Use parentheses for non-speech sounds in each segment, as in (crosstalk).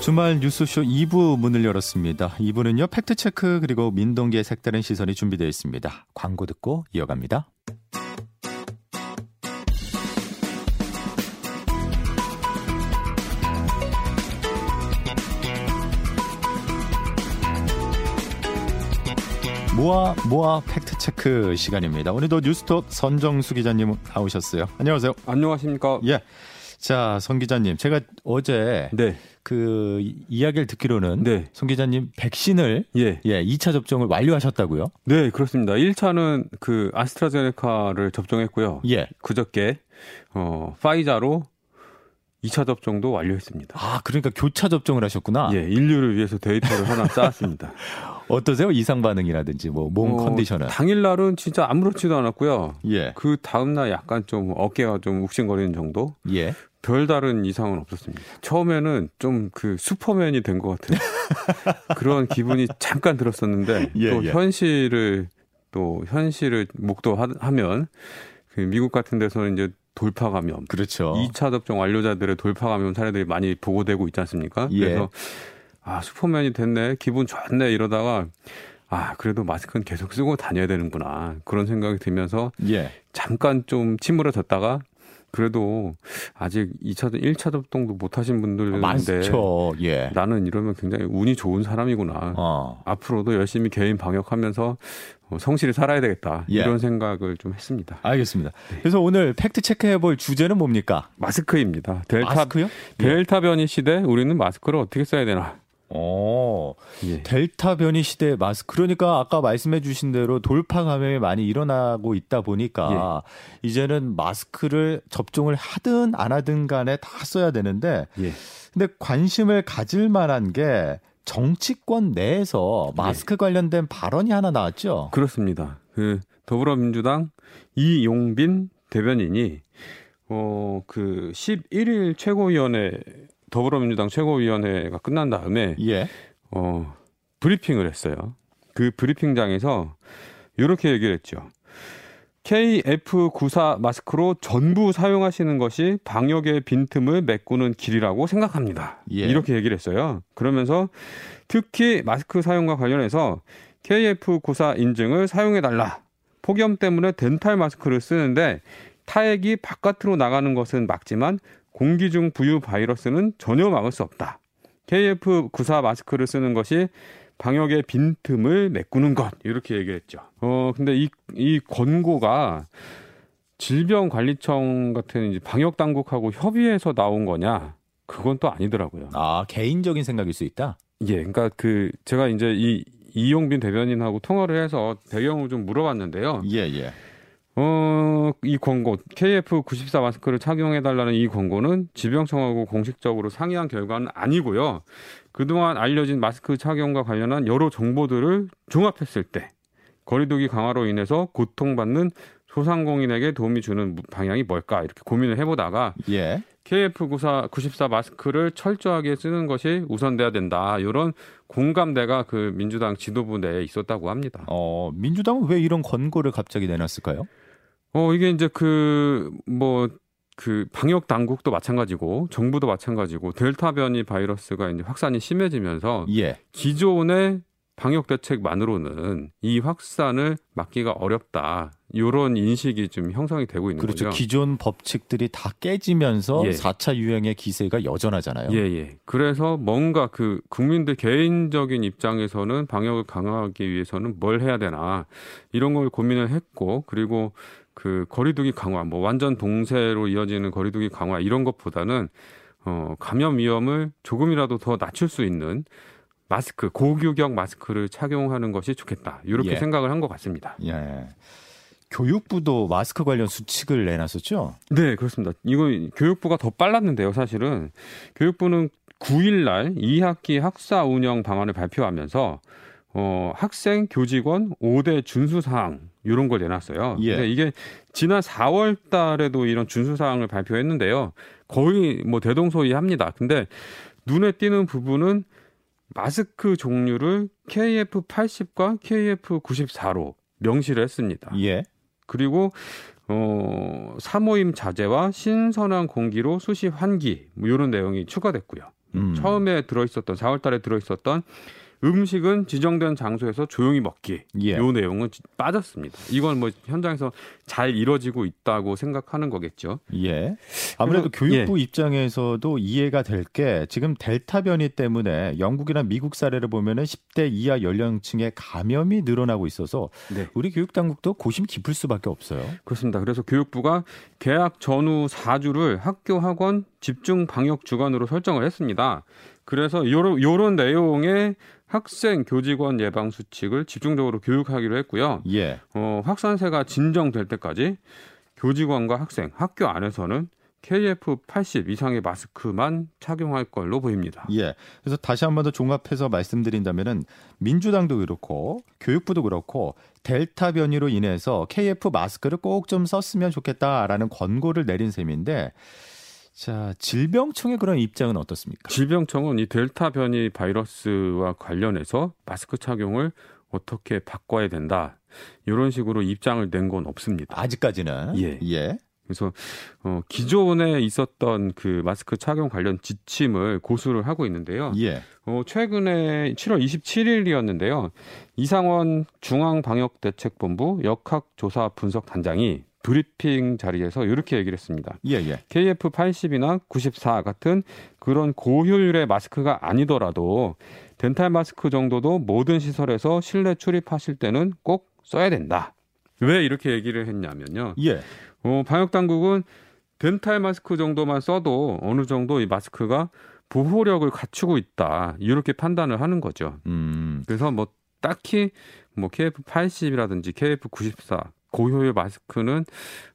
주말 뉴스쇼 2부 문을 열었습니다. 2부는요, 팩트체크 그리고 민동기의 색다른 시선이 준비되어 있습니다. 광고 듣고 이어갑니다. 모아 모아 팩트 체크 시간입니다. 오늘도 뉴스톱 선정수 기자님 나오셨어요. 안녕하세요. 안녕하십니까? 예. 자, 선 기자님, 제가 어제 네. 그 이야기를 듣기로는 네. 선 기자님 백신을 예. 예, 2차 접종을 완료하셨다고요? 네, 그렇습니다. 1차는 그 아스트라제네카를 접종했고요. 예. 그저께 어, 파이자로 2차 접종도 완료했습니다. 아, 그러니까 교차 접종을 하셨구나. 예, 인류를 위해서 데이터를 하나 (laughs) 쌓았습니다. 어떠세요? 이상 반응이라든지 뭐몸 어, 컨디션은? 당일 날은 진짜 아무렇지도 않았고요. 예. 그 다음 날 약간 좀 어깨가 좀 욱신거리는 정도? 예. 별다른 이상은 없었습니다. 처음에는 좀 그 슈퍼맨이 된 것 같은 (laughs) 그런 기분이 잠깐 들었었는데 예, 또 예. 현실을 또 현실을 목도하면 그 미국 같은 데서는 이제 돌파 감염, 그렇죠. 2차 접종 완료자들의 돌파 감염 사례들이 많이 보고되고 있지 않습니까? 예. 그래서 아 슈퍼맨이 됐네, 기분 좋네 이러다가 아 그래도 마스크는 계속 쓰고 다녀야 되는구나 그런 생각이 들면서 예. 잠깐 좀 침울해졌다가 그래도 아직 2차, 1차 접종도 못 하신 분들인데 많죠. 예. 나는 이러면 굉장히 운이 좋은 사람이구나. 어. 앞으로도 열심히 개인 방역하면서 어, 성실히 살아야 되겠다. 예. 이런 생각을 좀 했습니다. 알겠습니다. 그래서 오늘 팩트 체크해 볼 주제는 뭡니까? 마스크입니다. 델타 마스크요? 예. 델타 변이 시대 우리는 마스크를 어떻게 써야 되나? 어. 예. 델타 변이 시대 마스크 그러니까 아까 말씀해 주신 대로 돌파 감염이 많이 일어나고 있다 보니까 예. 이제는 마스크를 접종을 하든 안 하든 간에 다 써야 되는데 예. 근데 관심을 가질 만한 게 정치권 내에서 마스크 관련된 발언이 하나 나왔죠. 그렇습니다. 그 더불어민주당 이용빈 대변인이 어 그 11일 최고위원회 더불어민주당 최고위원회가 끝난 다음에 예. 어 브리핑을 했어요. 그 브리핑장에서 이렇게 얘기를 했죠. KF94 마스크로 전부 사용하시는 것이 방역의 빈틈을 메꾸는 길이라고 생각합니다. 예. 이렇게 얘기를 했어요. 그러면서 특히 마스크 사용과 관련해서 KF94 인증을 사용해달라. 폭염 때문에 덴탈 마스크를 쓰는데 타액이 바깥으로 나가는 것은 막지만 공기 중 부유 바이러스는 전혀 막을 수 없다. KF94 마스크를 쓰는 것이 방역의 빈틈을 메꾸는 것 이렇게 얘기했죠. 어 근데 이 이 권고가 질병관리청 같은 이제 방역 당국하고 협의해서 나온 거냐? 그건 또 아니더라고요. 아, 개인적인 생각일 수 있다. 예, 그러니까 그 제가 이제 이 이용빈 대변인하고 통화를 해서 배경을 좀 물어봤는데요. 예, 예. 어, 이 권고 KF94 마스크를 착용해 달라는 이 권고는 질병청하고 공식적으로 상의한 결과는 아니고요. 그동안 알려진 마스크 착용과 관련한 여러 정보들을 종합했을 때 거리두기 강화로 인해서 고통받는 소상공인에게 도움이 주는 방향이 뭘까 이렇게 고민을 해보다가 예. KF94 94 마스크를 철저하게 쓰는 것이 우선돼야 된다. 이런 공감대가 그 민주당 지도부 내에 있었다고 합니다. 어, 민주당은 왜 이런 권고를 갑자기 내놨을까요? 어, 이게 이제 그, 뭐, 그 방역 당국도 마찬가지고 정부도 마찬가지고 델타 변이 바이러스가 이제 확산이 심해지면서 예. 기존의 방역 대책만으로는 이 확산을 막기가 어렵다. 이런 인식이 좀 형성이 되고 있는 그렇죠. 거죠. 기존 법칙들이 다 깨지면서 예. 4차 유행의 기세가 여전하잖아요. 예, 예. 그래서 뭔가 그 국민들 개인적인 입장에서는 방역을 강화하기 위해서는 뭘 해야 되나 이런 걸 고민을 했고 그리고 그 거리두기 강화, 뭐 완전 동세로 이어지는 거리두기 강화 이런 것보다는 어 감염 위험을 조금이라도 더 낮출 수 있는 마스크 고규격 마스크를 착용하는 것이 좋겠다 이렇게 예. 생각을 한 것 같습니다. 예. 교육부도 마스크 관련 수칙을 내놨었죠. 네, 그렇습니다. 이거 교육부가 더 빨랐는데요, 사실은. 교육부는 9일 날 2학기 학사 운영 방안을 발표하면서 어, 학생, 교직원 5대 준수 사항 이런 걸 내놨어요. 예. 근데 이게 지난 4월 달에도 이런 준수 사항을 발표했는데요. 거의 뭐 대동소이합니다. 근데 눈에 띄는 부분은 마스크 종류를 KF80과 KF94로 명시를 했습니다. 예. 그리고 어 사모임 자제와 신선한 공기로 수시 환기 뭐 이런 내용이 추가됐고요. 음. 처음에 들어 있었던 4월 달에 들어 있었던 음식은 지정된 장소에서 조용히 먹기. 예. 요 내용은 빠졌습니다. 이건 뭐 현장에서 잘 이루어지고 있다고 생각하는 거겠죠. 예. 아무래도 교육부 예. 입장에서도 이해가 될 게 지금 델타 변이 때문에 영국이나 미국 사례를 보면은 10대 이하 연령층의 감염이 늘어나고 있어서 네. 우리 교육 당국도 고심 깊을 수밖에 없어요. 그렇습니다. 그래서 교육부가 개학 전후 4주를 학교 학원 집중 방역 주간으로 설정을 했습니다. 그래서 요런 요런 내용의 학생 교직원 예방 수칙을 집중적으로 교육하기로 했고요. 예. 어, 확산세가 진정될 때까지 교직원과 학생, 학교 안에서는 KF80 이상의 마스크만 착용할 걸로 보입니다. 예. 그래서 다시 한 번 더 종합해서 말씀드린다면은 민주당도 그렇고 교육부도 그렇고 델타 변이로 인해서 KF 마스크를 꼭 좀 썼으면 좋겠다라는 권고를 내린 셈인데 자, 질병청의 그런 입장은 어떻습니까? 질병청은 이 델타 변이 바이러스와 관련해서 마스크 착용을 어떻게 바꿔야 된다. 이런 식으로 입장을 낸 건 없습니다. 아직까지는. 예. 예. 그래서 어 기존에 있었던 그 마스크 착용 관련 지침을 고수를 하고 있는데요. 예. 어 최근에 7월 27일이었는데요. 이상원 중앙방역대책본부 역학조사 분석 단장이 브리핑 자리에서 이렇게 얘기를 했습니다. 예, 예. KF80이나 94 같은 그런 고효율의 마스크가 아니더라도 덴탈 마스크 정도도 모든 시설에서 실내 출입하실 때는 꼭 써야 된다. 왜 이렇게 얘기를 했냐면요. 예. 어, 방역 당국은 덴탈 마스크 정도만 써도 어느 정도 이 마스크가 보호력을 갖추고 있다. 이렇게 판단을 하는 거죠. 음. 그래서 뭐 딱히 뭐 KF80이라든지 KF94 고효율 마스크는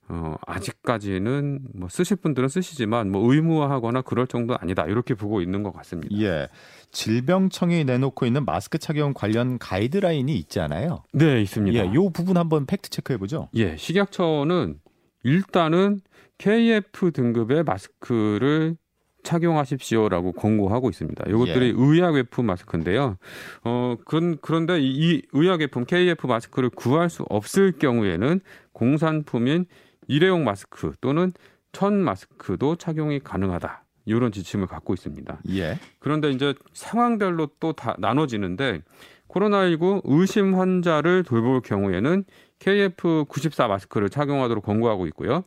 어 아직까지는 뭐 쓰실 분들은 쓰시지만 뭐 의무화하거나 그럴 정도 아니다 이렇게 보고 있는 것 같습니다. 예. 질병청이 내놓고 있는 마스크 착용 관련 가이드라인이 있잖아요. 네, 있습니다. 예, 요 부분 한번 팩트 체크해 보죠. 예, 식약처는 일단은 KF 등급의 마스크를 착용하십시오라고 권고하고 있습니다. 이것들이 예. 의약외품 마스크인데요. 어, 그런, 그런데 이, 이 의약외품 KF 마스크를 구할 수 없을 경우에는 공산품인 일회용 마스크 또는 천 마스크도 착용이 가능하다. 이런 지침을 갖고 있습니다. 예. 그런데 이제 상황별로 또 다 나눠지는데 코로나19 의심 환자를 돌볼 경우에는 KF94 마스크를 착용하도록 권고하고 있고요.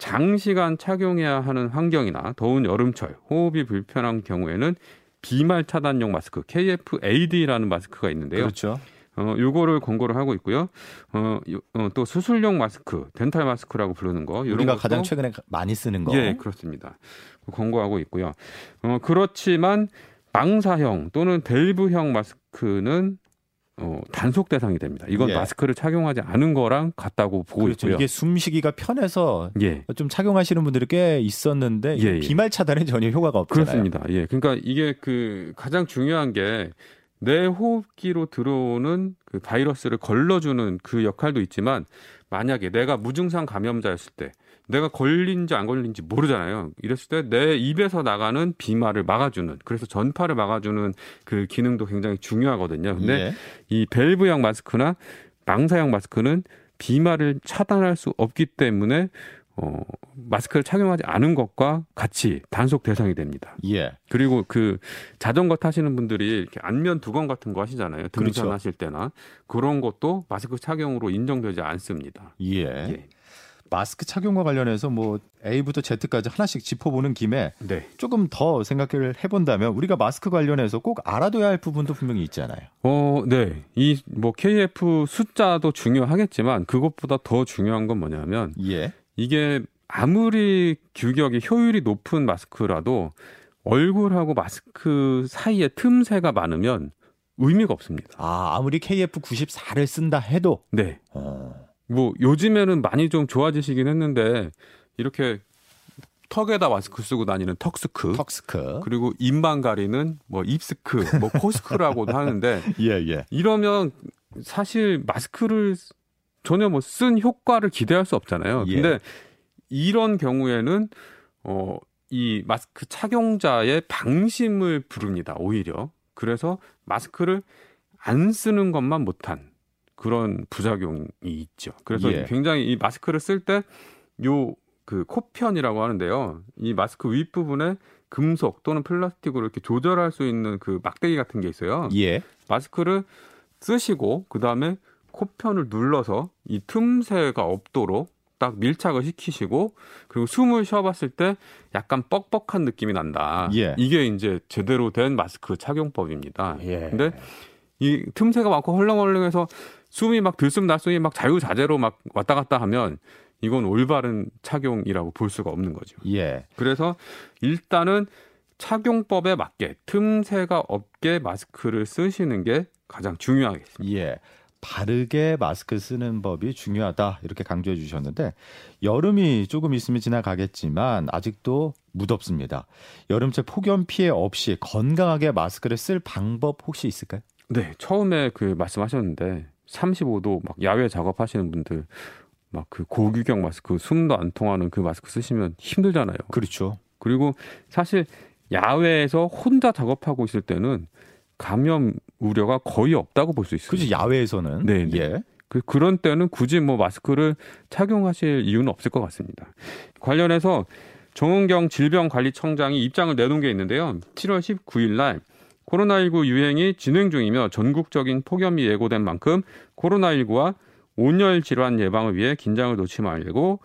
장시간 착용해야 하는 환경이나 더운 여름철 호흡이 불편한 경우에는 비말 차단용 마스크 KF-AD라는 마스크가 있는데요. 그렇죠. 어, 요거를 권고를 하고 있고요. 어, 어, 또 수술용 마스크, 덴탈 마스크라고 부르는 거. 우리가 가장 최근에 많이 쓰는 거. 예, 그렇습니다. 권고하고 있고요. 어, 그렇지만 방사형 또는 델브형 마스크는 어, 단속 대상이 됩니다. 이건 예. 마스크를 착용하지 않은 거랑 같다고 보고 그렇죠. 있고요. 이게 숨쉬기가 편해서 예. 좀 착용하시는 분들이 꽤 있었는데 예, 예. 비말 차단에 전혀 효과가 없잖아요. 그렇습니다. 예. 그러니까 이게 그 가장 중요한 게 내 호흡기로 들어오는 그 바이러스를 걸러주는 그 역할도 있지만 만약에 내가 무증상 감염자였을 때 내가 걸린지 안 걸린지 모르잖아요. 이랬을 때 내 입에서 나가는 비말을 막아주는 그래서 전파를 막아주는 그 기능도 굉장히 중요하거든요. 근데 예. 이 밸브형 마스크나 망사형 마스크는 비말을 차단할 수 없기 때문에 어, 마스크를 착용하지 않은 것과 같이 단속 대상이 됩니다. 예. 그리고 그 자전거 타시는 분들이 이렇게 안면 두건 같은 거 하시잖아요. 등산하실 그렇죠. 때나 그런 것도 마스크 착용으로 인정되지 않습니다. 예. 예. 마스크 착용과 관련해서 뭐 A부터 Z까지 하나씩 짚어보는 김에 네. 조금 더 생각을 해본다면 우리가 마스크 관련해서 꼭 알아둬야 할 부분도 분명히 있잖아요. 어, 네. 이 뭐 KF 숫자도 중요하겠지만 그것보다 더 중요한 건 뭐냐면 예. 이게 아무리 규격이 효율이 높은 마스크라도 얼굴하고 마스크 사이에 틈새가 많으면 의미가 없습니다. 아, 아무리 KF94를 쓴다 해도 네. 어. 뭐 요즘에는 많이 좀 좋아지시긴 했는데 이렇게 턱에다 마스크 쓰고 다니는 턱스크, 턱스크, 그리고 입만 가리는 뭐 입스크, 뭐 (laughs) 코스크라고도 하는데 예, 예. 이러면 사실 마스크를 전혀 뭐 쓴 효과를 기대할 수 없잖아요. 예. 근데 이런 경우에는 어, 이 마스크 착용자의 방심을 부릅니다. 오히려. 그래서 마스크를 안 쓰는 것만 못한 그런 부작용이 있죠. 그래서 예. 굉장히 이 마스크를 쓸 때 요 그 코편이라고 하는데요. 이 마스크 윗 부분에 금속 또는 플라스틱으로 이렇게 조절할 수 있는 그 막대기 같은 게 있어요. 예. 마스크를 쓰시고 그 다음에 코편을 눌러서 이 틈새가 없도록 딱 밀착을 시키시고 그리고 숨을 쉬어봤을 때 약간 뻑뻑한 느낌이 난다. 예. 이게 이제 제대로 된 마스크 착용법입니다. 예. 근데 이 틈새가 많고 헐렁헐렁해서 숨이 막 들숨 날숨이 막 자유자재로 막 왔다 갔다 하면 이건 올바른 착용이라고 볼 수가 없는 거죠. 예. 그래서 일단은 착용법에 맞게 틈새가 없게 마스크를 쓰시는 게 가장 중요하겠습니다. 예. 바르게 마스크 쓰는 법이 중요하다 이렇게 강조해 주셨는데 여름이 조금 있으면 지나가겠지만 아직도 무덥습니다. 여름철 폭염 피해 없이 건강하게 마스크를 쓸 방법 혹시 있을까요? 네, 처음에 그 말씀하셨는데 35도 막 야외 작업하시는 분들 막 그 고규격 마스크 숨도 안 통하는 그 마스크 쓰시면 힘들잖아요. 그렇죠. 그리고 사실 야외에서 혼자 작업하고 있을 때는 감염 우려가 거의 없다고 볼 수 있어요. 그지 야외에서는 네, 네. 예. 그, 그런 때는 굳이 뭐 마스크를 착용하실 이유는 없을 것 같습니다. 관련해서 정은경 질병관리청장이 입장을 내놓은 게 있는데요. 7월 19일 날 코로나19 유행이 진행 중이며 전국적인 폭염이 예고된 만큼 코로나19와 온열 질환 예방을 위해 긴장을 놓지 말고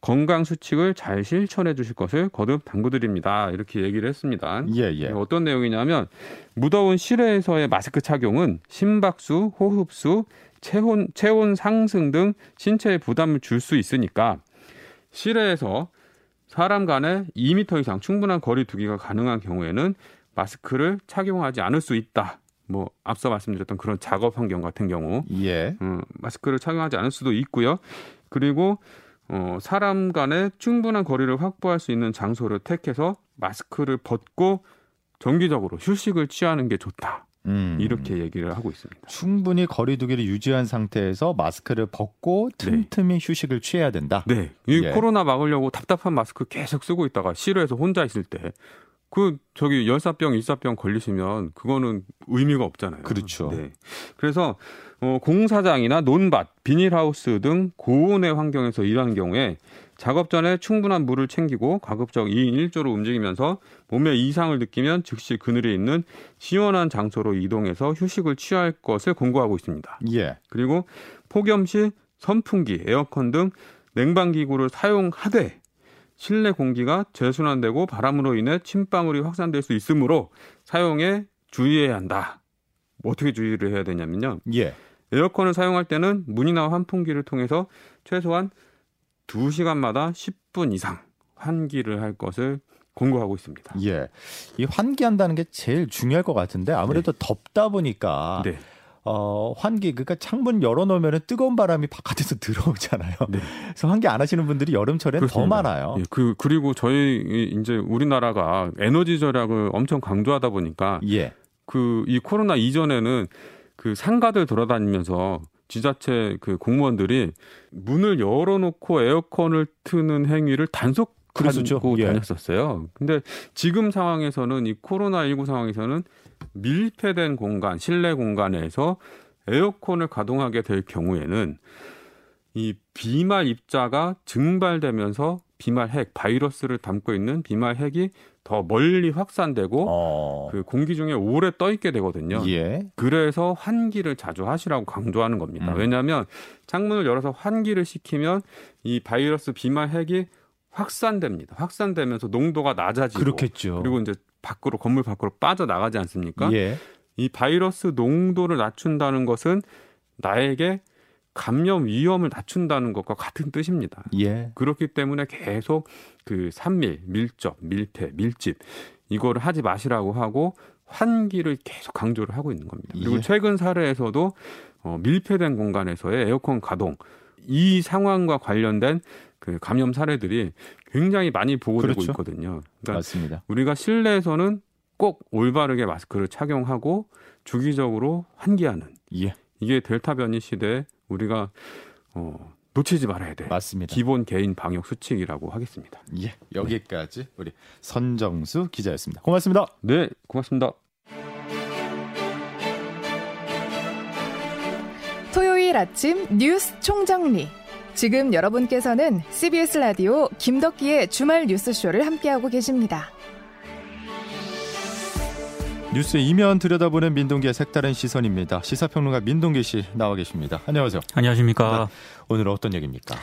건강 수칙을 잘 실천해 주실 것을 거듭 당부드립니다. 이렇게 얘기를 했습니다. 예, 예. 어떤 내용이냐면 무더운 실외에서의 마스크 착용은 심박수, 호흡수, 체온, 체온 상승 등 신체에 부담을 줄 수 있으니까 실외에서 사람 간에 2m 이상 충분한 거리 두기가 가능한 경우에는 마스크를 착용하지 않을 수 있다. 뭐 앞서 말씀드렸던 그런 작업 환경 같은 경우 예. 음, 마스크를 착용하지 않을 수도 있고요. 그리고 어, 사람 간에 충분한 거리를 확보할 수 있는 장소를 택해서 마스크를 벗고 정기적으로 휴식을 취하는 게 좋다. 음. 이렇게 얘기를 하고 있습니다. 충분히 거리두기를 유지한 상태에서 마스크를 벗고 틈틈이 휴식을 취해야 된다. 네. 이 예. 코로나 막으려고 답답한 마스크 계속 쓰고 있다가 실외에서 혼자 있을 때 그 저기 열사병, 일사병 걸리시면 그거는 의미가 없잖아요. 그렇죠. 네. 그래서 어, 공사장이나 논밭, 비닐하우스 등 고온의 환경에서 일하는 경우에 작업 전에 충분한 물을 챙기고 가급적 2인 1조로 움직이면서 몸에 이상을 느끼면 즉시 그늘에 있는 시원한 장소로 이동해서 휴식을 취할 것을 권고하고 있습니다. 예. 그리고 폭염 시 선풍기, 에어컨 등 냉방기구를 사용하되 실내 공기가 재순환되고 바람으로 인해 침방울이 확산될 수 있으므로 사용에 주의해야 한다. 뭐 어떻게 주의를 해야 되냐면요. 예. 에어컨을 사용할 때는 문이나 환풍기를 통해서 최소한 2시간마다 10분 이상 환기를 할 것을 권고하고 있습니다. 예. 이 환기한다는 게 제일 중요할 것 같은데 아무래도 덥다 보니까 네. 어, 환기 그러니까 창문 열어 놓으면 뜨거운 바람이 바깥에서 (laughs) 들어오잖아요. 네. 그래서 환기 안 하시는 분들이 여름철엔 더 그렇습니다. 많아요. 예, 그 그리고 저희 이- 이제 우리나라가 에너지 절약을 엄청 강조하다 보니까 예. 그이 코로나 이전에는 그 상가들 돌아다니면서 지자체 그 공무원들이 문을 열어놓고 에어컨을 트는 행위를 단속 그랬었죠. 하고 예. 다녔었어요. 근데 지금 상황에서는 이 코로나 19 상황에서는 밀폐된 공간, 실내 공간에서 에어컨을 가동하게 될 경우에는 이 비말 입자가 증발되면서 비말 핵 바이러스를 담고 있는 비말 핵이 더 멀리 확산되고 어. 그 공기 중에 오래 떠 있게 되거든요. 예. 그래서 환기를 자주 하시라고 강조하는 겁니다. 음. 왜냐하면 창문을 열어서 환기를 시키면 이 바이러스 비말 핵이 확산됩니다. 확산되면서 농도가 낮아지고 그렇겠죠. 그리고 이제 밖으로 건물 밖으로 빠져 나가지 않습니까? 예. 이 바이러스 농도를 낮춘다는 것은 나에게 감염 위험을 낮춘다는 것과 같은 뜻입니다. 예. 그렇기 때문에 계속 그 산밀, 밀접, 밀폐, 밀집 이거를 하지 마시라고 하고 환기를 계속 강조를 하고 있는 겁니다. 그리고 예. 최근 사례에서도 어, 밀폐된 공간에서의 에어컨 가동 이 상황과 관련된 그 감염 사례들이 굉장히 많이 보고되고 그렇죠. 있거든요. 그러니까 맞습니다. 우리가 실내에서는 꼭 올바르게 마스크를 착용하고 주기적으로 환기하는 예. 이게 델타 변이 시대에 우리가 어, 놓치지 말아야 돼. 맞습니다. 기본 개인 방역 수칙이라고 하겠습니다. 예. 여기까지 우리 선정수 기자였습니다. 고맙습니다. 네, 고맙습니다. 토요일 아침 뉴스 총정리. 지금 여러분께서는 CBS 라디오 김덕기의 주말 뉴스쇼를 함께하고 계십니다. 뉴스 이면 들여다보는 민동기의 색다른 시선입니다. 시사평론가 민동기 씨 나와 계십니다. 안녕하세요. 안녕하십니까. 네. 오늘 어떤 얘기입니까?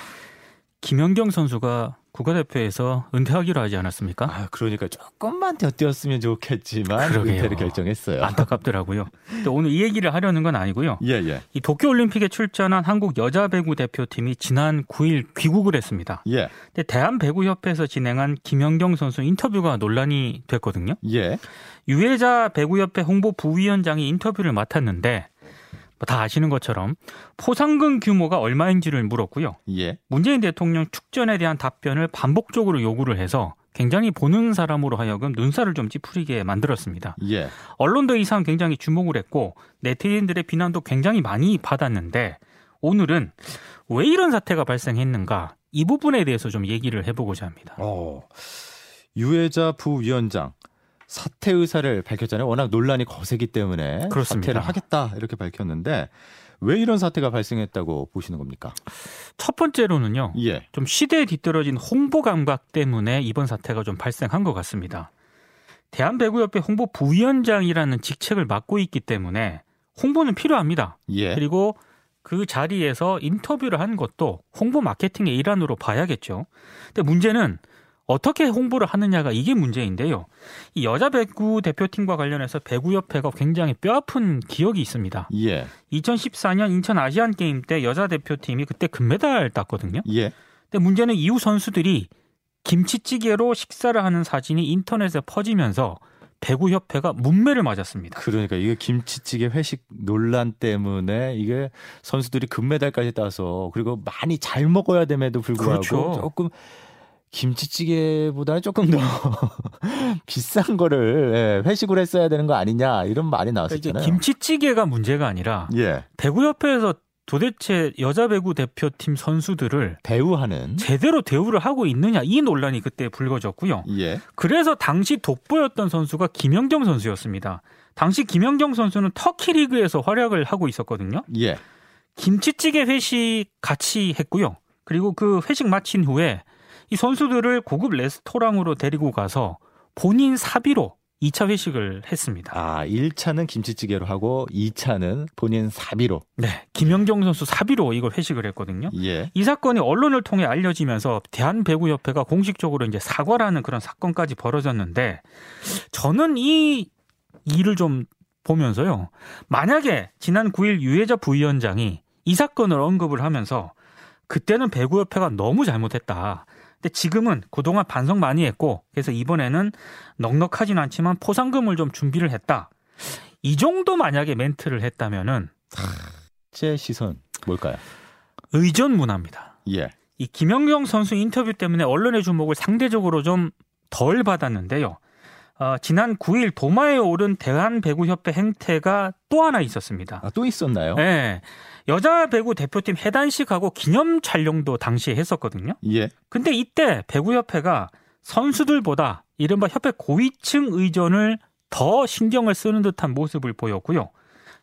김연경 선수가 국가대표에서 은퇴하기로 하지 않았습니까? 아, 그러니까 조금만 더 뛰었으면 좋겠지만 그러게요. 은퇴를 결정했어요. 안타깝더라고요. 오늘 이 얘기를 하려는 건 아니고요. 예, 예. 이 도쿄올림픽에 출전한 한국 여자 배구 대표팀이 지난 9일 귀국을 했습니다. 예. 근데 대한배구협회에서 진행한 김연경 선수 인터뷰가 논란이 됐거든요. 예. 유해자 배구협회 홍보 부위원장이 인터뷰를 맡았는데 뭐 다 아시는 것처럼 포상금 규모가 얼마인지를 물었고요. 예. 문재인 대통령 축전에 대한 답변을 반복적으로 요구를 해서 굉장히 보는 사람으로 하여금 눈살을 좀 찌푸리게 만들었습니다. 예. 언론도 이 사안 굉장히 주목을 했고 네티즌들의 비난도 굉장히 많이 받았는데 오늘은 왜 이런 사태가 발생했는가 이 부분에 대해서 좀 얘기를 해보고자 합니다. 어, 유해자 부위원장 사퇴 의사를 밝혔잖아요. 워낙 논란이 거세기 때문에 그렇습니다. 사퇴를 하겠다 이렇게 밝혔는데 왜 이런 사태가 발생했다고 보시는 겁니까? 첫 번째로는요. 예. 좀 시대에 뒤떨어진 홍보 감각 때문에 이번 사태가 좀 발생한 것 같습니다. 대한배구협회 홍보 부위원장이라는 직책을 맡고 있기 때문에 홍보는 필요합니다. 예. 그리고 그 자리에서 인터뷰를 한 것도 홍보 마케팅의 일환으로 봐야겠죠. 근데 문제는 어떻게 홍보를 하느냐가 이게 문제인데요. 이 여자 배구 대표팀과 관련해서 배구협회가 굉장히 뼈아픈 기억이 있습니다. 예. 2014년 인천 아시안 게임 때 여자 대표팀이 그때 금메달 땄거든요. 예. 근데 문제는 이후 선수들이 김치찌개로 식사를 하는 사진이 인터넷에 퍼지면서 배구협회가 문매를 맞았습니다. 그러니까 이게 김치찌개 회식 논란 때문에 이게 선수들이 금메달까지 따서 그리고 많이 잘 먹어야 됨에도 불구하고 그렇죠. 조금 김치찌개보다는 조금 더 (laughs) 비싼 거를 예, 회식을 했어야 되는 거 아니냐 이런 말이 나왔었잖아요. 그러니까 김치찌개가 문제가 아니라 예. 배구협회에서 도대체 여자 배구 대표팀 선수들을 대우하는 제대로 대우를 하고 있느냐 이 논란이 그때 불거졌고요. 예. 그래서 당시 돋보였던 선수가 김연경 선수였습니다. 당시 김연경 선수는 터키 리그에서 활약을 하고 있었거든요. 예. 김치찌개 회식 같이 했고요. 그리고 그 회식 마친 후에 이 선수들을 고급 레스토랑으로 데리고 가서 본인 사비로 2차 회식을 했습니다. 아, 1차는 김치찌개로 하고 2차는 본인 사비로. 네. 김연경 선수 사비로 이걸 회식을 했거든요. 예. 이 사건이 언론을 통해 알려지면서 대한배구협회가 공식적으로 이제 사과라는 그런 사건까지 벌어졌는데 저는 이 일을 좀 보면서요. 만약에 지난 9일 유해자 부위원장이 이 사건을 언급을 하면서 그때는 배구협회가 너무 잘못했다. 근데 지금은 그동안 반성 많이 했고 그래서 이번에는 넉넉하진 않지만 포상금을 좀 준비를 했다. 이 정도 만약에 멘트를 했다면은 제 시선 뭘까요? 의전 문화입니다. 예. 이 김연경 선수 인터뷰 때문에 언론의 주목을 상대적으로 좀 덜 받았는데요. 어, 지난 9일 도마에 오른 대한배구협회 행태가 또 하나 있었습니다. 아, 또 있었나요? 네. 여자 배구 대표팀 해단식하고 기념 촬영도 당시에 했었거든요. 예. 근데 이때 배구협회가 선수들보다 이른바 협회 고위층 의전을 더 신경을 쓰는 듯한 모습을 보였고요.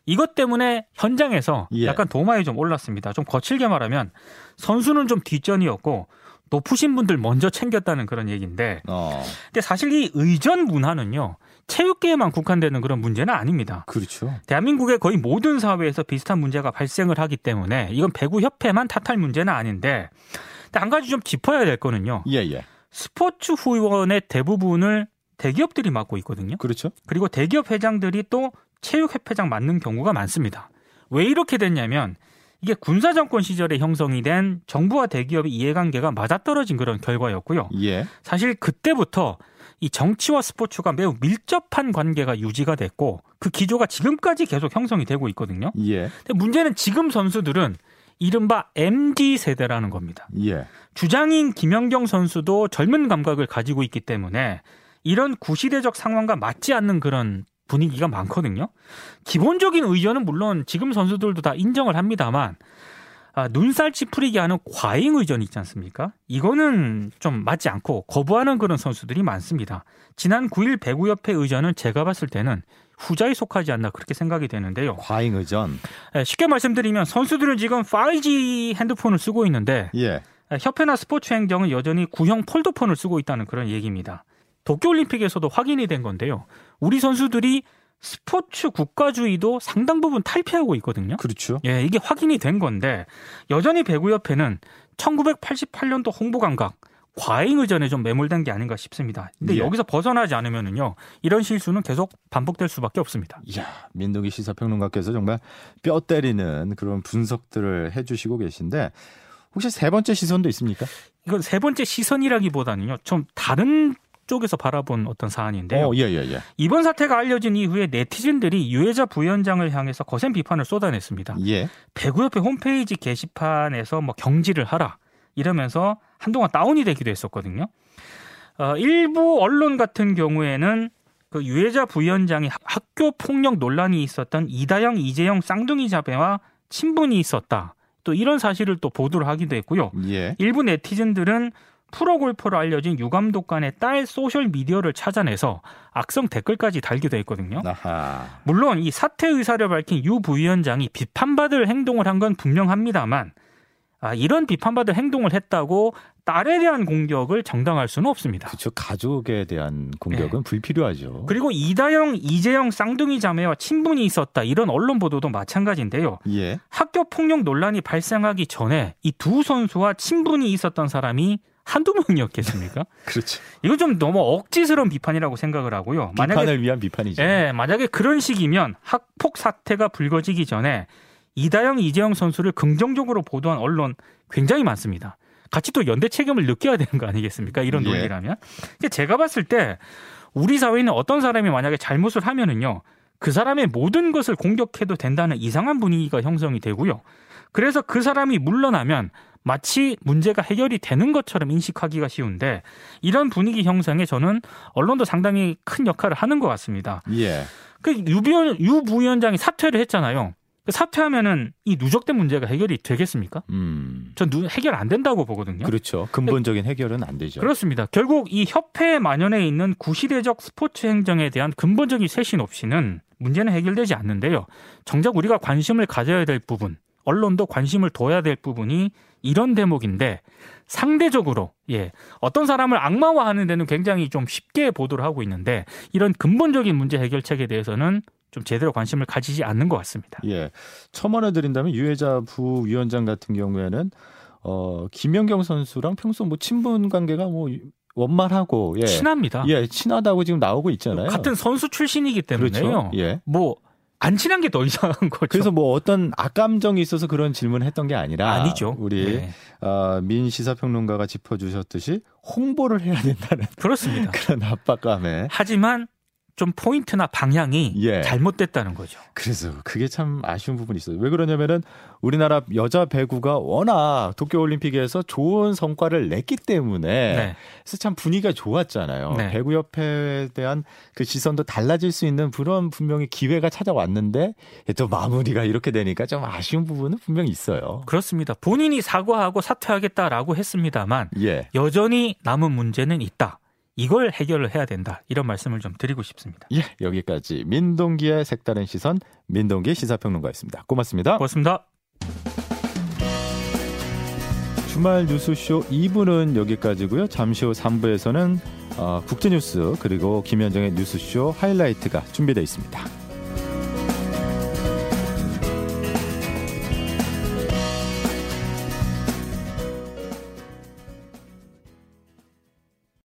이것 때문에 현장에서 예. 약간 도마에 좀 올랐습니다. 좀 거칠게 말하면 선수는 좀 뒷전이었고 높으신 분들 먼저 챙겼다는 그런 얘기인데 어. 근데 사실 이 의전 문화는요. 체육계에만 국한되는 그런 문제는 아닙니다. 그렇죠. 대한민국의 거의 모든 사회에서 비슷한 문제가 발생을 하기 때문에 이건 배구 협회만 탓할 문제는 아닌데 한 가지 좀 짚어야 될 거는요. 예, 예. 스포츠 후원의 대부분을 대기업들이 맡고 있거든요. 그렇죠. 그리고 대기업 회장들이 또 체육협회장 맡는 경우가 많습니다. 왜 이렇게 됐냐면 이게 군사 정권 시절에 형성이 된 정부와 대기업의 이해관계가 맞아떨어진 그런 결과였고요. 예. 사실 그때부터 이 정치와 스포츠가 매우 밀접한 관계가 유지가 됐고 그 기조가 지금까지 계속 형성이 되고 있거든요. 예. 근데 문제는 지금 선수들은 이른바 MD 세대라는 겁니다. 예. 주장인 김연경 선수도 젊은 감각을 가지고 있기 때문에 이런 구시대적 상황과 맞지 않는 그런 분위기가 많거든요. 기본적인 의견은 물론 지금 선수들도 다 인정을 합니다만 아, 눈살 찌푸리게 하는 과잉 의견 있지 않습니까? 이거는 좀 맞지 않고 거부하는 그런 선수들이 많습니다. 지난 9일 배구협회 의전은 제가 봤을 때는 후자에 속하지 않나 그렇게 생각이 되는데요. 과잉 의전. 예, 쉽게 말씀드리면 선수들은 지금 5G 핸드폰을 쓰고 있는데 예. 협회나 스포츠 행정은 여전히 구형 폴더폰을 쓰고 있다는 그런 얘기입니다. 도쿄올림픽에서도 확인이 된 건데요. 우리 선수들이 스포츠 국가주의도 상당 부분 탈피하고 있거든요. 그렇죠. 예, 이게 확인이 된 건데 여전히 배구협회는 1988년도 홍보 감각 과잉 의전에 좀 매몰된 게 아닌가 싶습니다. 근데 예. 여기서 벗어나지 않으면은요 이런 실수는 계속 반복될 수밖에 없습니다. 이야, 민동기 시사평론가께서 정말 뼈 때리는 그런 분석들을 해주시고 계신데 혹시 세 번째 시선도 있습니까? 이건 세 번째 시선이라기보다는요 좀 다른 쪽에서 바라본 어떤 사안인데요. 어, 예, 예, 예. 이번 사태가 알려진 이후에 네티즌들이 유해자 부위원장을 향해서 거센 비판을 쏟아냈습니다. 예. 배구협회 홈페이지 게시판에서 뭐 경지를 하라 이러면서 한동안 다운이 되기도 했었거든요. 어, 일부 언론 같은 경우에는 그 유해자 부위원장이 학교 폭력 논란이 있었던 이다영, 이재영 쌍둥이 자매와 친분이 있었다. 또 이런 사실을 또 보도를 하기도 했고요. 예. 일부 네티즌들은 프로골퍼로 알려진 유 감독관의 딸 소셜 미디어를 찾아내서 악성 댓글까지 달기도 했거든요. 아하. 물론 이 사퇴 의사를 밝힌 유 부위원장이 비판받을 행동을 한 건 분명합니다만 아, 이런 비판받을 행동을 했다고 딸에 대한 공격을 정당할 수는 없습니다. 그렇죠. 가족에 대한 공격은 불필요하죠. 그리고 이다영, 이재영 쌍둥이 자매와 친분이 있었다 이런 언론 보도도 마찬가지인데요. 예. 학교 폭력 논란이 발생하기 전에 이 두 선수와 친분이 있었던 사람이 한두 명이었겠습니까? (laughs) 그렇죠. 이거 좀 너무 억지스러운 비판이라고 생각을 하고요. 비판을 위한 비판이죠. 예, 만약에 그런 식이면 학폭 사태가 불거지기 전에 이다영, 이재영 선수를 긍정적으로 보도한 언론 굉장히 많습니다. 같이 또 연대 책임을 느껴야 되는 거 아니겠습니까? 이런 예. 논리라면. 제가 봤을 때 우리 사회는 어떤 사람이 만약에 잘못을 하면은요. 그 사람의 모든 것을 공격해도 된다는 이상한 분위기가 형성이 되고요. 그래서 그 사람이 물러나면 마치 문제가 해결이 되는 것처럼 인식하기가 쉬운데 이런 분위기 형성에 저는 언론도 상당히 큰 역할을 하는 것 같습니다. 예. 그 유비원 유 부위원장이 사퇴를 했잖아요. 그 사퇴하면은 이 누적된 문제가 해결이 되겠습니까? 음. 전 누- 해결 안 된다고 보거든요. 그렇죠. 근본적인 해결은 안 되죠. 그렇습니다. 결국 이 협회에 만연해 있는 구시대적 스포츠 행정에 대한 근본적인 쇄신 없이는 문제는 해결되지 않는데요. 정작 우리가 관심을 가져야 될 부분, 언론도 관심을 둬야 될 부분이 이런 대목인데 상대적으로 예 어떤 사람을 악마화하는 데는 굉장히 좀 쉽게 보도를 하고 있는데 이런 근본적인 문제 해결책에 대해서는 좀 제대로 관심을 가지지 않는 것 같습니다. 예. 첨언해 드린다면 유해자 부위원장 같은 경우에는 어 김연경 선수랑 평소 뭐 친분 관계가 뭐 원만하고 예. 친합니다. 예, 친하다고 지금 나오고 있잖아요. 같은 선수 출신이기 때문에요. 그렇죠. 예. 뭐 안 친한 게 더 이상한 거죠. 그래서 뭐 어떤 악감정이 있어서 그런 질문을 했던 게 아니라 아니죠. 우리 예. 어, 민 시사평론가가 짚어주셨듯이 홍보를 해야 된다는 그렇습니다. 그런 압박감에 하지만 좀 포인트나 방향이 예. 잘못됐다는 거죠. 그래서 그게 참 아쉬운 부분이 있어요. 왜 그러냐면은 우리나라 여자 배구가 워낙 도쿄올림픽에서 좋은 성과를 냈기 때문에 네. 그래서 참 분위기가 좋았잖아요. 네. 배구협회에 대한 그 시선도 달라질 수 있는 그런 분명히 기회가 찾아왔는데 또 마무리가 이렇게 되니까 좀 아쉬운 부분은 분명히 있어요. 그렇습니다. 본인이 사과하고 사퇴하겠다라고 했습니다만 예. 여전히 남은 문제는 있다. 이걸 해결을 해야 된다. 이런 말씀을 좀 드리고 싶습니다. 예, 여기까지 민동기의 색다른 시선 민동기 시사평론가였습니다. 고맙습니다. 고맙습니다. 주말 뉴스쇼 2부는 여기까지고요. 잠시 후 3부에서는 어, 국제뉴스 그리고 김현정의 뉴스쇼 하이라이트가 준비되어 있습니다.